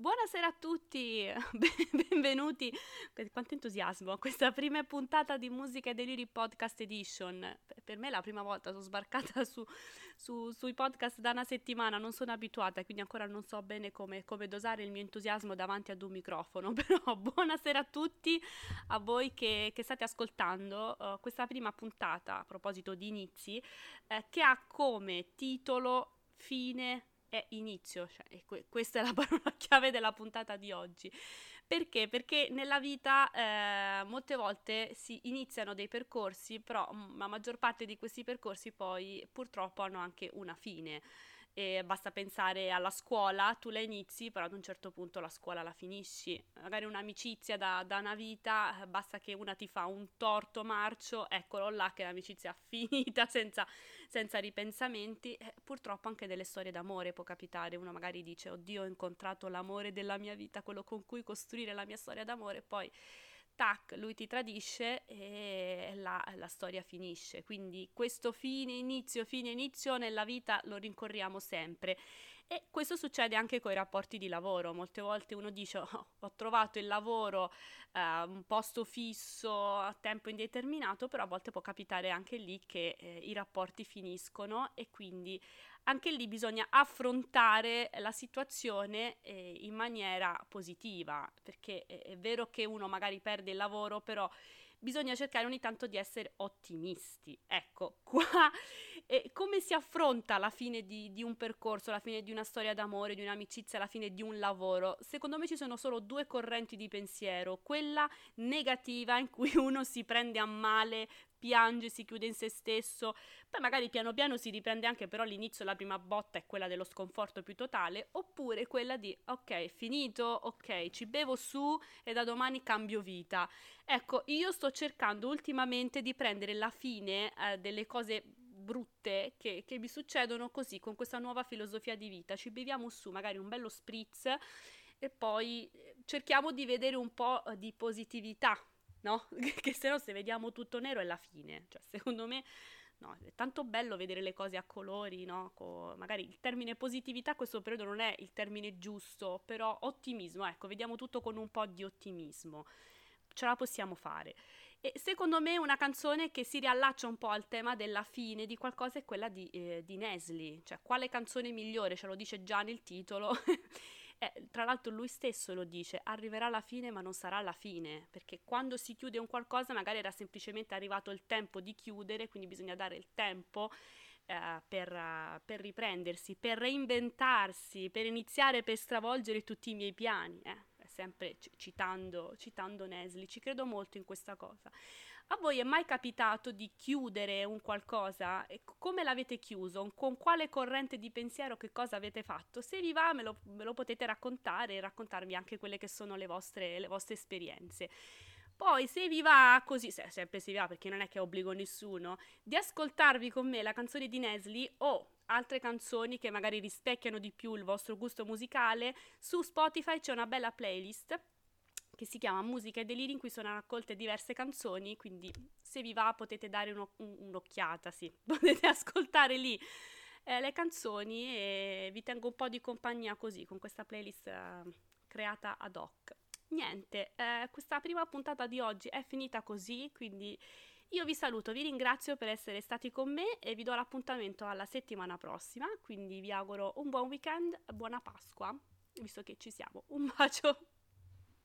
Buonasera a tutti, benvenuti, quanto entusiasmo, a questa prima puntata di Musica e Deliri Podcast Edition. Per me è la prima volta, sono sbarcata su, su, sui podcast da una settimana, non sono abituata, quindi ancora non so bene come, come, dosare il mio entusiasmo davanti ad un microfono, però buonasera a tutti, a voi che, che state ascoltando uh, questa prima puntata, a proposito di inizi, eh, che ha come titolo Fine è inizio, cioè, que- questa è la parola chiave della puntata di oggi. Perché? Perché nella vita eh, molte volte si iniziano dei percorsi, però mm, la maggior parte di questi percorsi poi purtroppo hanno anche una fine e basta pensare alla scuola, tu la inizi, però ad un certo punto la scuola la finisci. Magari un'amicizia da, da una vita, basta che una ti fa un torto marcio, eccolo là che l'amicizia è finita senza, senza ripensamenti. Eh, purtroppo anche delle storie d'amore può capitare, uno magari dice, oddio ho incontrato l'amore della mia vita, quello con cui costruire la mia storia d'amore, poi tac, lui ti tradisce e la, la, storia finisce. Quindi questo fine, inizio, fine, inizio nella vita lo rincorriamo sempre. E questo succede anche con i rapporti di lavoro. Molte volte uno dice oh, ho trovato il lavoro, eh, un posto fisso a tempo indeterminato, però a volte può capitare anche lì che eh, i rapporti finiscono e quindi anche lì bisogna affrontare la situazione eh, in maniera positiva, perché è, è vero che uno magari perde il lavoro, però bisogna cercare ogni tanto di essere ottimisti. Ecco, qua eh, come si affronta la fine di, di, un percorso, la fine di una storia d'amore, di un'amicizia, la fine di un lavoro? Secondo me ci sono solo due correnti di pensiero, quella negativa in cui uno si prende a male piange, si chiude in se stesso, poi magari piano piano si riprende anche, però all'inizio la prima botta è quella dello sconforto più totale, oppure quella di ok, finito, ok, ci bevo su e da domani cambio vita. Ecco, io sto cercando ultimamente di prendere la fine eh, delle cose brutte che, che mi succedono così, con questa nuova filosofia di vita. Ci beviamo su magari un bello spritz e poi eh, cerchiamo di vedere un po' di positività no? che se no se vediamo tutto nero è la fine. Cioè, secondo me, no, è tanto bello vedere le cose a colori, no? Co- magari il termine positività a questo periodo non è il termine giusto, però ottimismo, ecco, vediamo tutto con un po' di ottimismo. Ce la possiamo fare. E secondo me una canzone che si riallaccia un po' al tema della fine di qualcosa è quella di, eh, di Nesli. Cioè, quale canzone migliore? Ce lo dice già nel titolo. Eh, tra l'altro lui stesso lo dice, arriverà la fine ma non sarà la fine, perché quando si chiude un qualcosa magari era semplicemente arrivato il tempo di chiudere, quindi bisogna dare il tempo eh, per, per, riprendersi, per reinventarsi, per iniziare, per stravolgere tutti i miei piani. Eh sempre c- citando, citando Nesli, ci credo molto in questa cosa. A voi è mai capitato di chiudere un qualcosa? E come l'avete chiuso? Con quale corrente di pensiero che cosa avete fatto? Se vi va me lo, me lo potete raccontare e raccontarmi anche quelle che sono le vostre, le vostre esperienze. Poi, se vi va così, se, sempre se vi va perché non è che obbligo nessuno, di ascoltarvi con me la canzone di Nesli o altre canzoni che magari rispecchiano di più il vostro gusto musicale, su Spotify c'è una bella playlist che si chiama Musica e Deliri in cui sono raccolte diverse canzoni, quindi se vi va potete dare uno, un, un'occhiata, sì, potete ascoltare lì eh, le canzoni e vi tengo un po' di compagnia così con questa playlist eh, creata ad hoc. Niente, eh, questa prima puntata di oggi è finita così, quindi io vi saluto, vi ringrazio per essere stati con me e vi do l'appuntamento alla settimana prossima, quindi vi auguro un buon weekend, buona Pasqua, visto che ci siamo. Un bacio!